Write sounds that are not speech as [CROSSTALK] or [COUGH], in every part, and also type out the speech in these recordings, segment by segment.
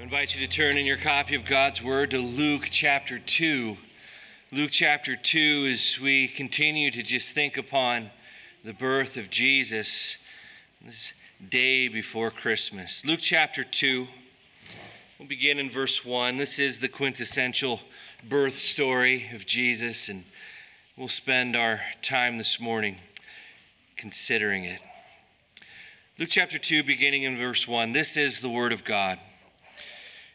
I invite you to turn in your copy of God's Word to Luke chapter 2. Luke chapter 2, as we continue to just think upon the birth of Jesus, this day before Christmas. Luke chapter 2, we'll begin in verse 1. This is the quintessential birth story of Jesus, and we'll spend our time this morning considering it. Luke chapter 2, beginning in verse 1. This is the Word of God.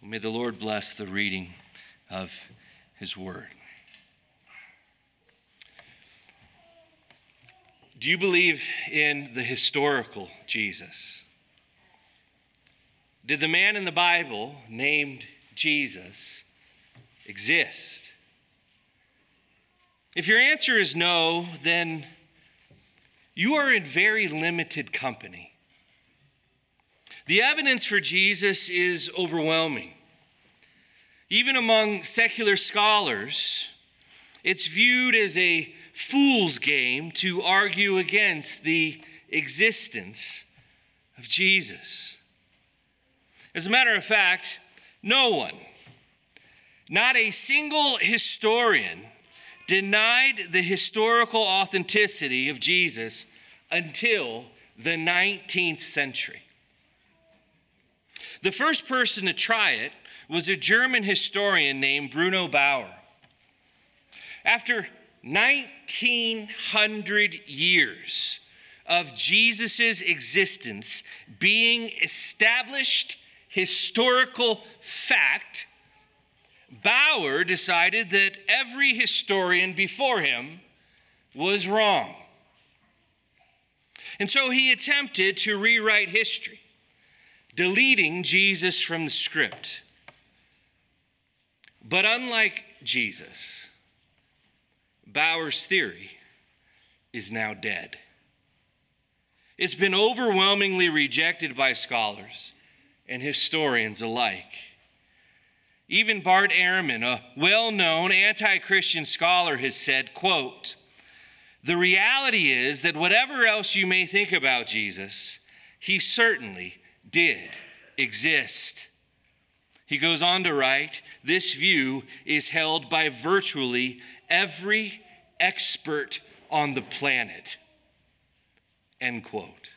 May the Lord bless the reading of his word. Do you believe in the historical Jesus? Did the man in the Bible named Jesus exist? If your answer is no, then you are in very limited company. The evidence for Jesus is overwhelming. Even among secular scholars, it's viewed as a fool's game to argue against the existence of Jesus. As a matter of fact, no one, not a single historian, denied the historical authenticity of Jesus until the 19th century. The first person to try it was a German historian named Bruno Bauer. After 1900 years of Jesus' existence being established historical fact, Bauer decided that every historian before him was wrong. And so he attempted to rewrite history deleting Jesus from the script. But unlike Jesus, Bauer's theory is now dead. It's been overwhelmingly rejected by scholars and historians alike. Even Bart Ehrman, a well-known anti-Christian scholar, has said, quote, "The reality is that whatever else you may think about Jesus, he certainly did exist. He goes on to write this view is held by virtually every expert on the planet. End quote.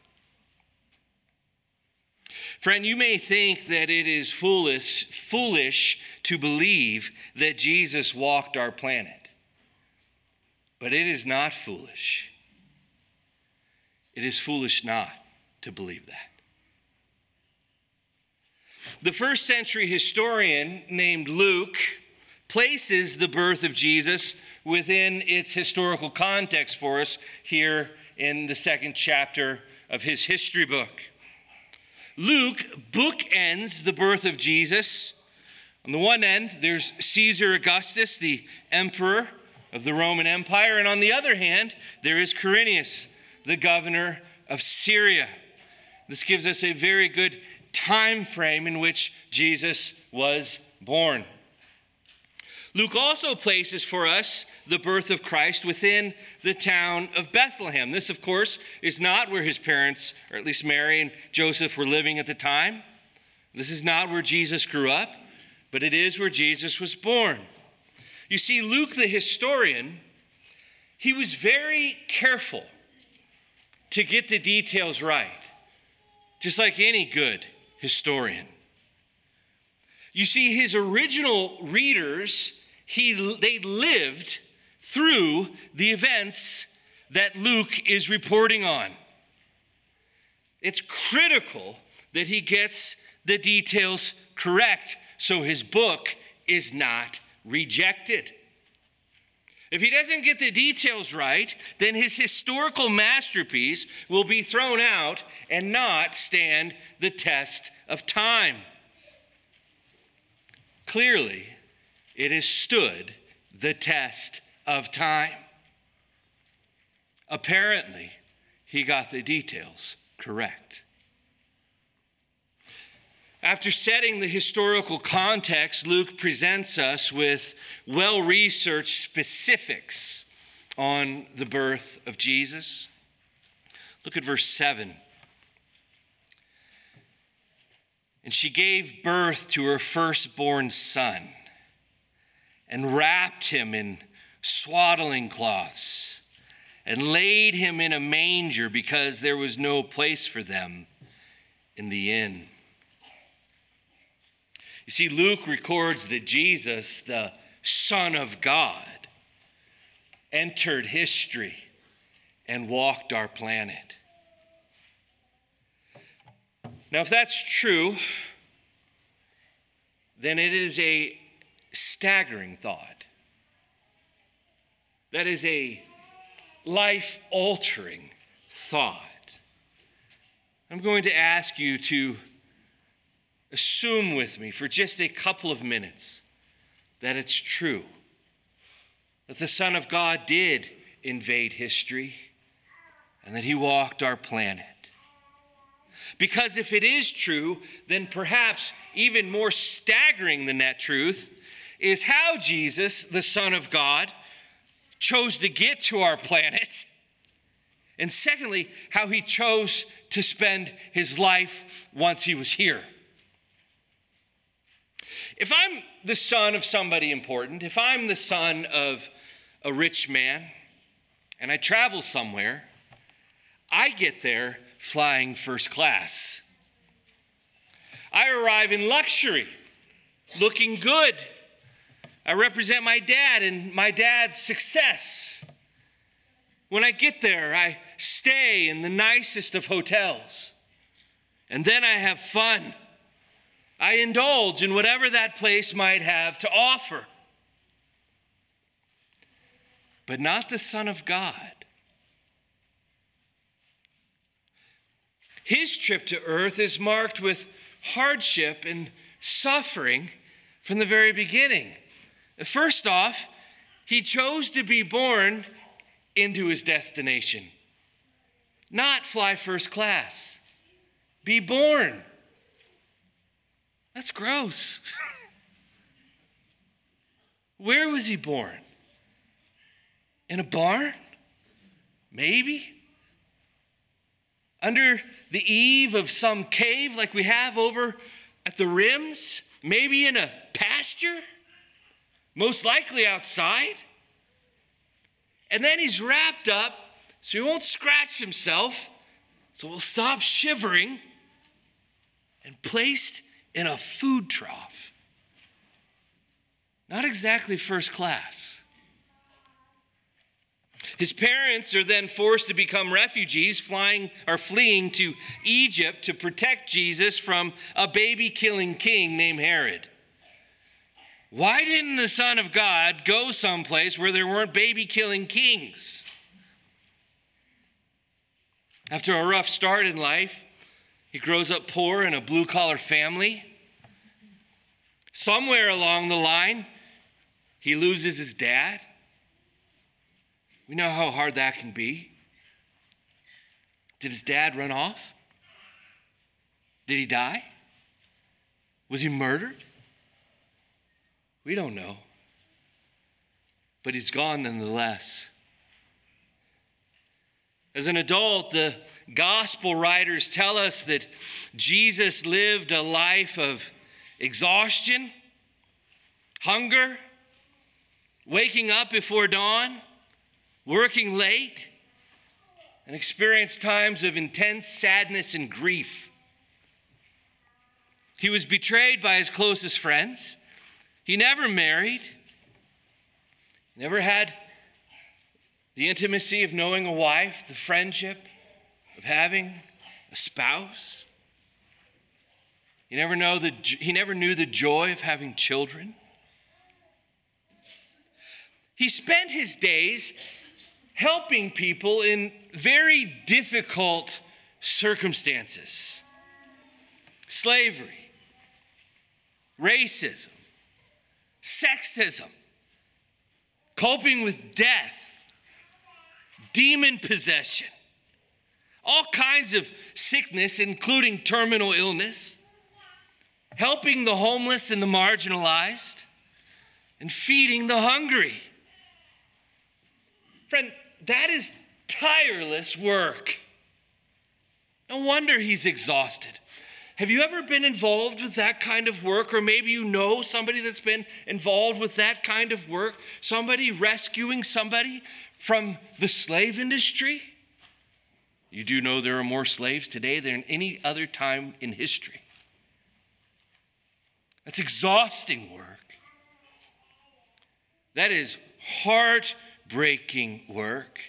Friend, you may think that it is foolish, foolish to believe that Jesus walked our planet. But it is not foolish. It is foolish not to believe that. The first century historian named Luke places the birth of Jesus within its historical context for us here in the second chapter of his history book. Luke bookends the birth of Jesus. On the one end, there's Caesar Augustus, the emperor of the Roman Empire, and on the other hand, there is Quirinius, the governor of Syria. This gives us a very good time frame in which Jesus was born. Luke also places for us the birth of Christ within the town of Bethlehem. This, of course, is not where his parents, or at least Mary and Joseph, were living at the time. This is not where Jesus grew up, but it is where Jesus was born. You see, Luke the historian, he was very careful to get the details right, just like any good historian. You see, his original readers, he, they lived through the events that Luke is reporting on. It's critical that he gets the details correct so his book is not rejected. If he doesn't get the details right, then his historical masterpiece will be thrown out and not stand the test of time. Clearly, it has stood the test of time. Apparently, he got the details correct. After setting the historical context, Luke presents us with well researched specifics on the birth of Jesus. Look at verse 7. And she gave birth to her firstborn son and wrapped him in swaddling cloths and laid him in a manger because there was no place for them in the inn. You see, Luke records that Jesus, the Son of God, entered history and walked our planet. Now, if that's true, then it is a staggering thought. That is a life altering thought. I'm going to ask you to assume with me for just a couple of minutes that it's true, that the Son of God did invade history and that he walked our planet. Because if it is true, then perhaps even more staggering than that truth is how Jesus, the Son of God, chose to get to our planet. And secondly, how he chose to spend his life once he was here. If I'm the son of somebody important, if I'm the son of a rich man, and I travel somewhere, I get there flying first class. I arrive in luxury, looking good. I represent my dad and my dad's success. When I get there, I stay in the nicest of hotels. And then I have fun. I indulge in whatever that place might have to offer. But not the Son of God. His trip to earth is marked with hardship and suffering from the very beginning. First off, he chose to be born into his destination, not fly first class. Be born. That's gross. Where was he born? In a barn? Maybe? Under the eave of some cave like we have over at the rims? Maybe in a pasture? Most likely outside? And then he's wrapped up so he won't scratch himself, so he'll stop shivering and placed in a food trough. Not exactly first class. His parents are then forced to become refugees, flying or fleeing to Egypt to protect Jesus from a baby killing king named Herod. Why didn't the Son of God go someplace where there weren't baby killing kings? After a rough start in life, he grows up poor in a blue collar family. Somewhere along the line, he loses his dad. We know how hard that can be. Did his dad run off? Did he die? Was he murdered? We don't know. But he's gone nonetheless. As an adult, the gospel writers tell us that Jesus lived a life of exhaustion, hunger, waking up before dawn, working late, and experienced times of intense sadness and grief. He was betrayed by his closest friends. He never married, never had the intimacy of knowing a wife, the friendship of having a spouse. He never, know the, he never knew the joy of having children. He spent his days helping people in very difficult circumstances slavery, racism, sexism, coping with death demon possession, all kinds of sickness, including terminal illness, helping the homeless and the marginalized, and feeding the hungry. Friend, that is tireless work. No wonder he's exhausted. Have you ever been involved with that kind of work? Or maybe you know somebody that's been involved with that kind of work? Somebody rescuing somebody from the slave industry. You do know there are more slaves today than any other time in history. That's exhausting work. That is heartbreaking work.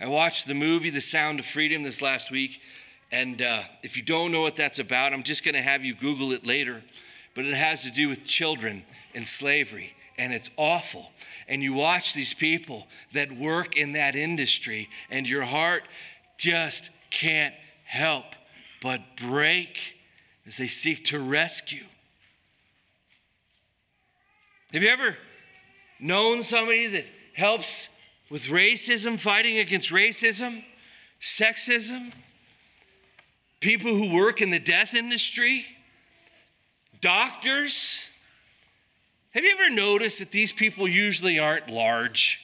I watched the movie The Sound of Freedom this last week, and uh, if you don't know what that's about, I'm just going to have you Google it later. But it has to do with children and slavery, and it's awful and you watch these people that work in that industry, and your heart just can't help but break as they seek to rescue. Have you ever known somebody that helps with racism, fighting against racism, sexism? People who work in the death industry, doctors, have you ever noticed that these people usually aren't large?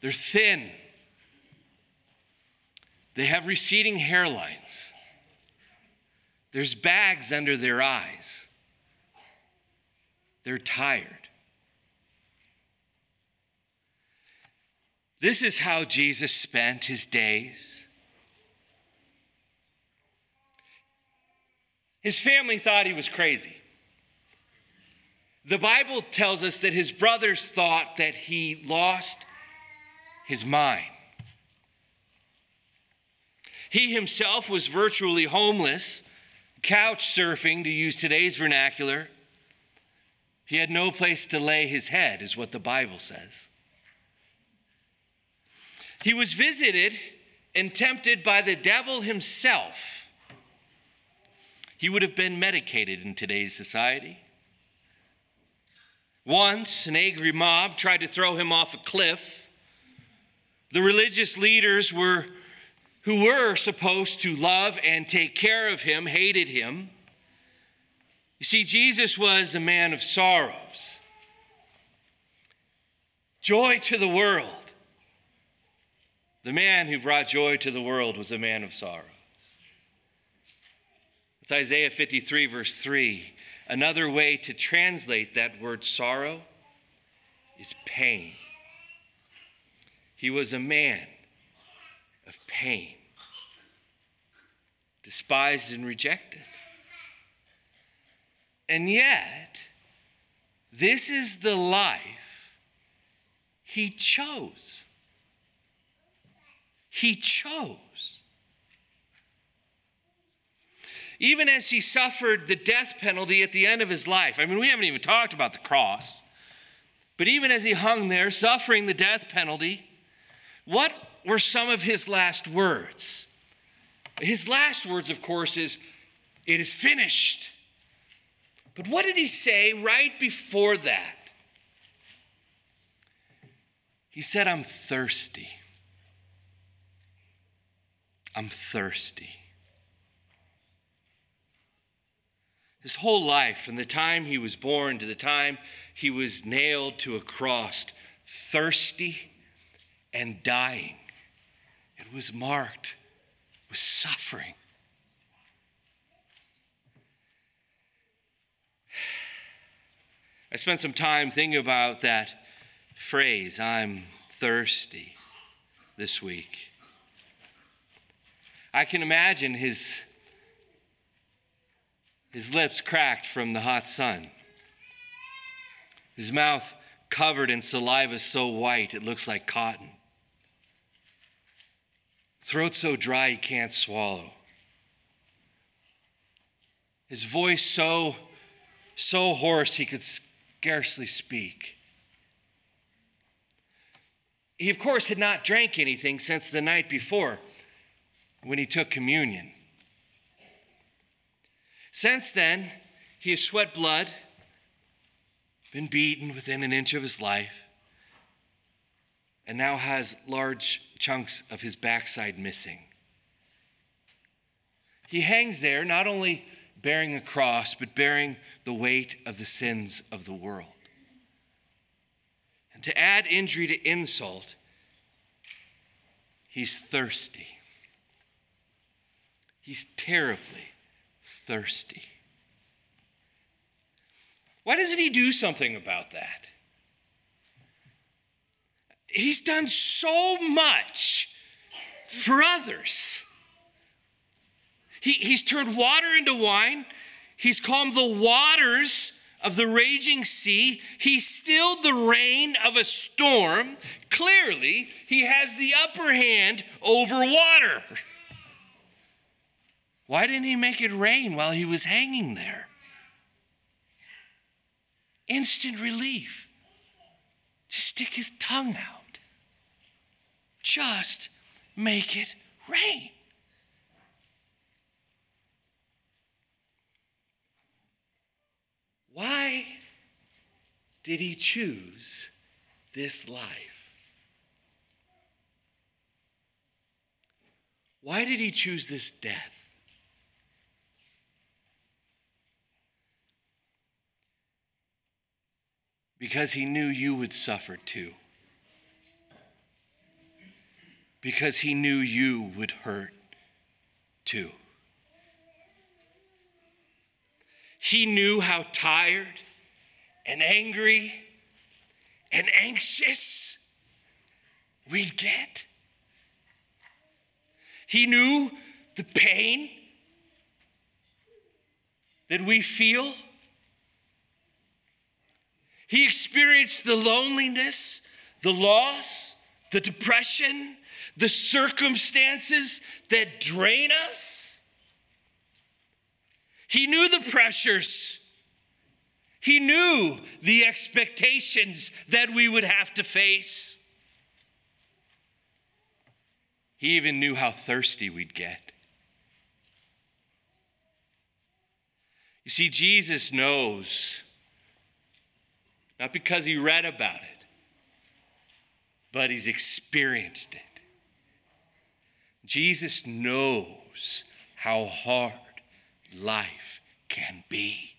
They're thin. They have receding hairlines. There's bags under their eyes. They're tired. This is how Jesus spent his days. His family thought he was crazy. The Bible tells us that his brothers thought that he lost his mind. He himself was virtually homeless, couch surfing, to use today's vernacular. He had no place to lay his head, is what the Bible says. He was visited and tempted by the devil himself. He would have been medicated in today's society. Once, an angry mob tried to throw him off a cliff. The religious leaders were, who were supposed to love and take care of him hated him. You see, Jesus was a man of sorrows. Joy to the world. The man who brought joy to the world was a man of sorrow. It's Isaiah 53, verse 3. Another way to translate that word sorrow is pain. He was a man of pain, despised and rejected. And yet, this is the life he chose. He chose. Even as he suffered the death penalty at the end of his life, I mean, we haven't even talked about the cross, but even as he hung there suffering the death penalty, what were some of his last words? His last words, of course, is, It is finished. But what did he say right before that? He said, I'm thirsty. I'm thirsty. His whole life, from the time he was born to the time he was nailed to a cross, thirsty and dying, it was marked with suffering. I spent some time thinking about that phrase, I'm thirsty, this week. I can imagine his, his lips cracked from the hot sun, his mouth covered in saliva so white it looks like cotton, throat so dry he can't swallow, his voice so, so hoarse he could scarcely speak. He, of course, had not drank anything since the night before when he took communion. Since then, he has sweat blood, been beaten within an inch of his life, and now has large chunks of his backside missing. He hangs there not only bearing a cross, but bearing the weight of the sins of the world. And to add injury to insult, he's thirsty. He's terribly thirsty. Why doesn't he do something about that? He's done so much for others. He, he's turned water into wine. He's calmed the waters of the raging sea. He stilled the rain of a storm. Clearly, he has the upper hand over water. [LAUGHS] Why didn't he make it rain while he was hanging there? Instant relief. Just stick his tongue out. Just make it rain. Why did he choose this life? Why did he choose this death? Because he knew you would suffer too. Because he knew you would hurt too. He knew how tired and angry and anxious we'd get. He knew the pain that we feel. He experienced the loneliness, the loss, the depression, the circumstances that drain us. He knew the pressures. He knew the expectations that we would have to face. He even knew how thirsty we'd get. You see, Jesus knows, not because he read about it, but he's experienced it. Jesus knows how hard life can be.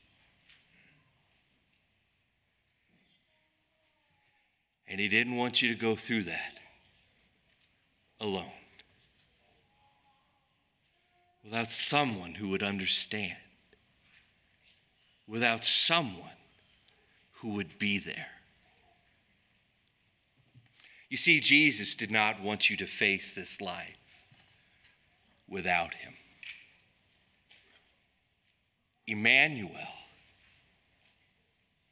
And He didn't want you to go through that alone without someone who would understand, without someone who would be there. You see, Jesus did not want you to face this life without him. Emmanuel,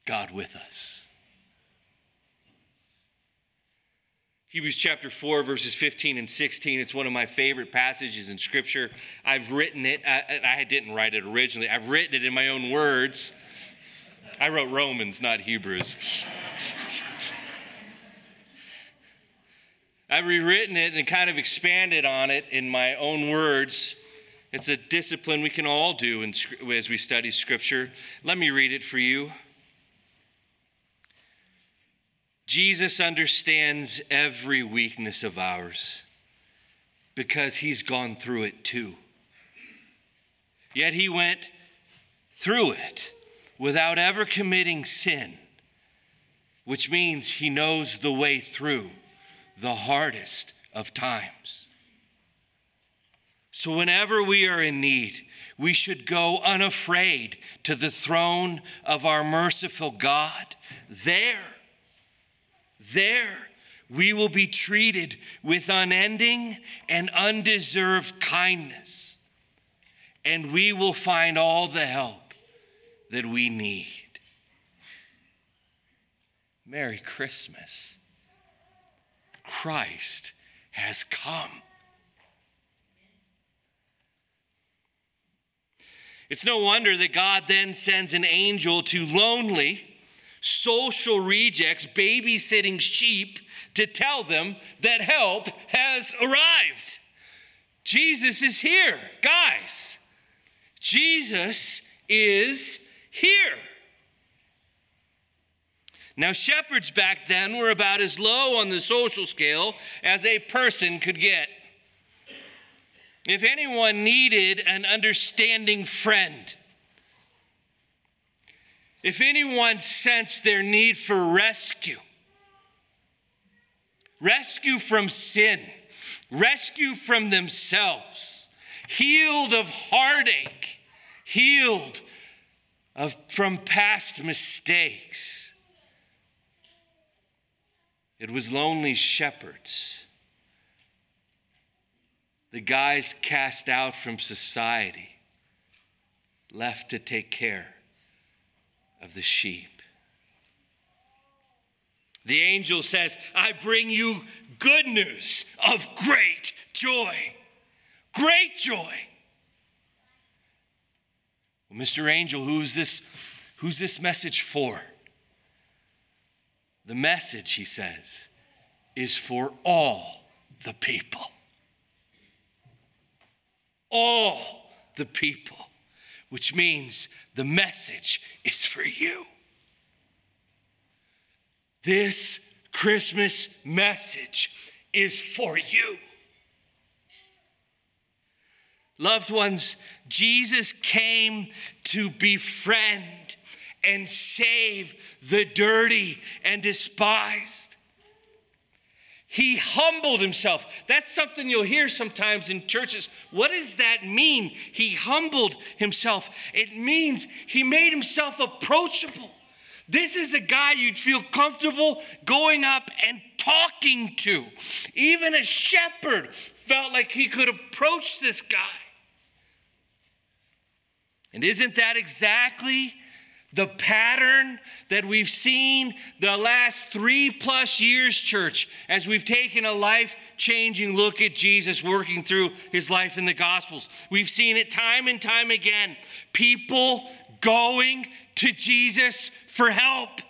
God with us. Hebrews chapter 4, verses 15 and 16. It's one of my favorite passages in Scripture. I've written it, I, I, didn't write it originally, I've written it in my own words. I wrote Romans, not Hebrews. [LAUGHS] I've rewritten it and kind of expanded on it in my own words. It's a discipline we can all do in, as we study Scripture. Let me read it for you. Jesus understands every weakness of ours because he's gone through it too. Yet he went through it without ever committing sin, which means he knows the way through the hardest of times. So, whenever we are in need, we should go unafraid to the throne of our merciful God. There, there we will be treated with unending and undeserved kindness, and we will find all the help that we need. Merry Christmas. Christ has come. It's no wonder that God then sends an angel to lonely, social rejects babysitting sheep to tell them that help has arrived. Jesus is here, guys. Jesus is here. Now, shepherds back then were about as low on the social scale as a person could get. If anyone needed an understanding friend, if anyone sensed their need for rescue, rescue from sin, rescue from themselves, healed of heartache, healed of, from past mistakes. It was lonely shepherds, the guys cast out from society, left to take care of the sheep. The angel says, I bring you good news of great joy. Great joy. Well, Mr. Angel, who's this, who's this message for? The message, he says, is for all the people. All the people which means the message is for you. This Christmas message is for you. Loved ones, Jesus came to befriend and save the dirty and despised. He humbled himself. That's something you'll hear sometimes in churches. What does that mean? He humbled himself. It means he made himself approachable. This is a guy you'd feel comfortable going up and talking to. Even a shepherd felt like he could approach this guy. And isn't that exactly the pattern that we've seen the last three plus years, church, as we've taken a life changing look at Jesus working through his life in the Gospels. We've seen it time and time again. People going to Jesus for help.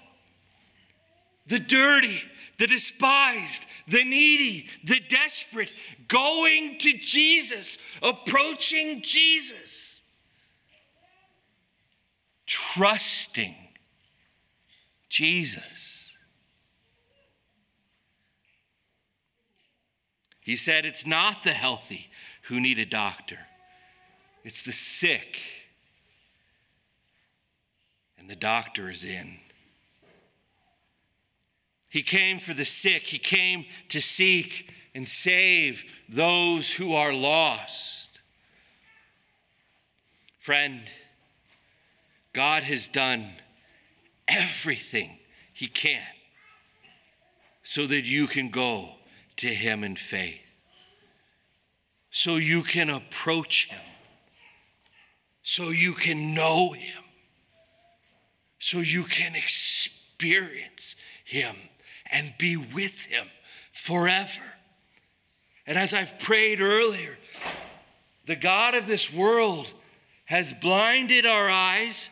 The dirty, the despised, the needy, the desperate, going to Jesus, approaching Jesus trusting Jesus. He said, It's not the healthy who need a doctor, it's the sick. And the doctor is in. He came for the sick, He came to seek and save those who are lost. Friend, God has done everything He can so that you can go to Him in faith, so you can approach Him, so you can know Him, so you can experience Him and be with Him forever. And as I've prayed earlier, the God of this world has blinded our eyes,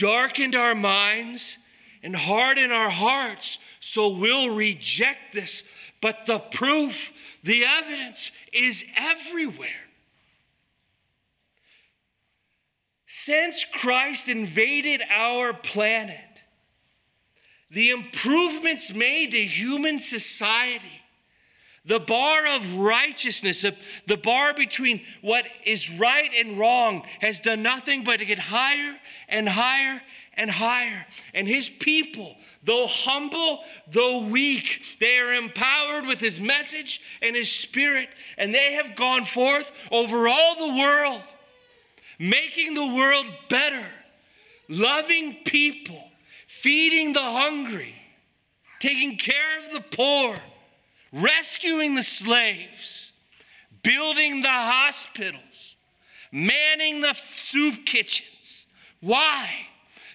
darkened our minds, and hardened our hearts, so we'll reject this. But the proof, the evidence is everywhere. Since Christ invaded our planet, the improvements made to human society the bar of righteousness, the bar between what is right and wrong, has done nothing but to get higher and higher and higher. And his people, though humble, though weak, they are empowered with his message and his spirit, and they have gone forth over all the world, making the world better, loving people, feeding the hungry, taking care of the poor rescuing the slaves, building the hospitals, manning the soup kitchens. Why?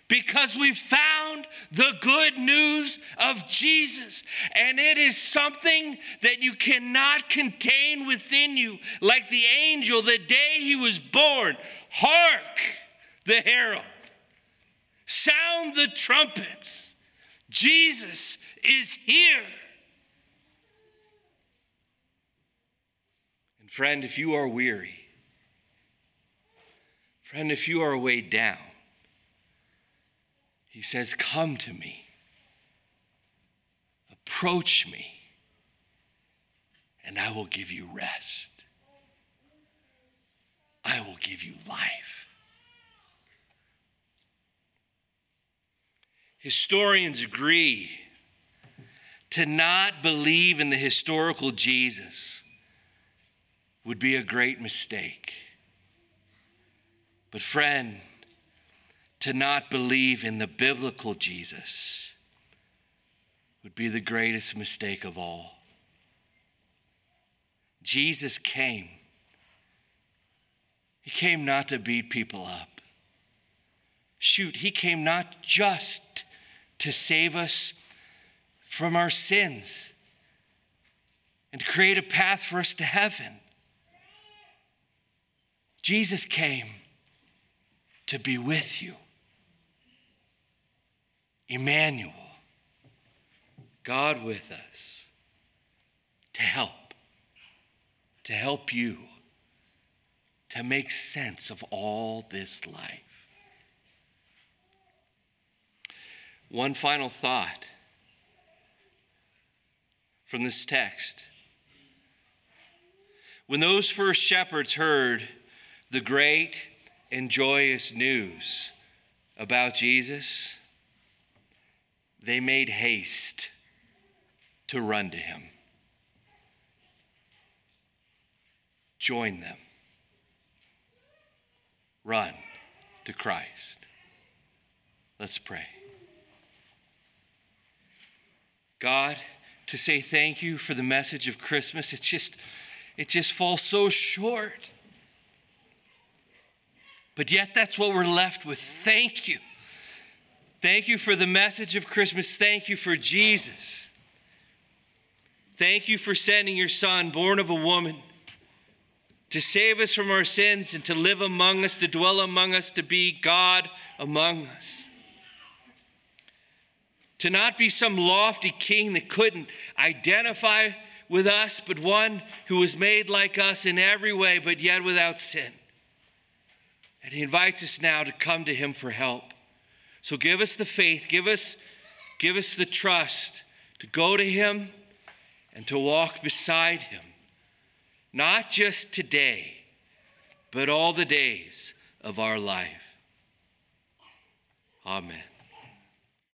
Because we found the good news of Jesus, and it is something that you cannot contain within you, like the angel the day he was born. Hark, the herald, sound the trumpets. Jesus is here. Friend, if you are weary, friend, if you are weighed down, he says, Come to me, approach me, and I will give you rest. I will give you life. Historians agree to not believe in the historical Jesus would be a great mistake. But, friend, to not believe in the biblical Jesus would be the greatest mistake of all. Jesus came. He came not to beat people up. Shoot, he came not just to save us from our sins and to create a path for us to heaven. Jesus came to be with you. Emmanuel, God with us, to help, to help you, to make sense of all this life. One final thought from this text. When those first shepherds heard the great and joyous news about Jesus, they made haste to run to him. Join them. Run to Christ. Let's pray. God, to say thank you for the message of Christmas, it's just, it just falls so short. But yet, that's what we're left with. Thank you. Thank you for the message of Christmas. Thank you for Jesus. Thank you for sending your Son, born of a woman, to save us from our sins and to live among us, to dwell among us, to be God among us. To not be some lofty king that couldn't identify with us, but one who was made like us in every way, but yet without sin. And he invites us now to come to him for help. So give us the faith, give us, give us the trust to go to him and to walk beside him, not just today, but all the days of our life. Amen.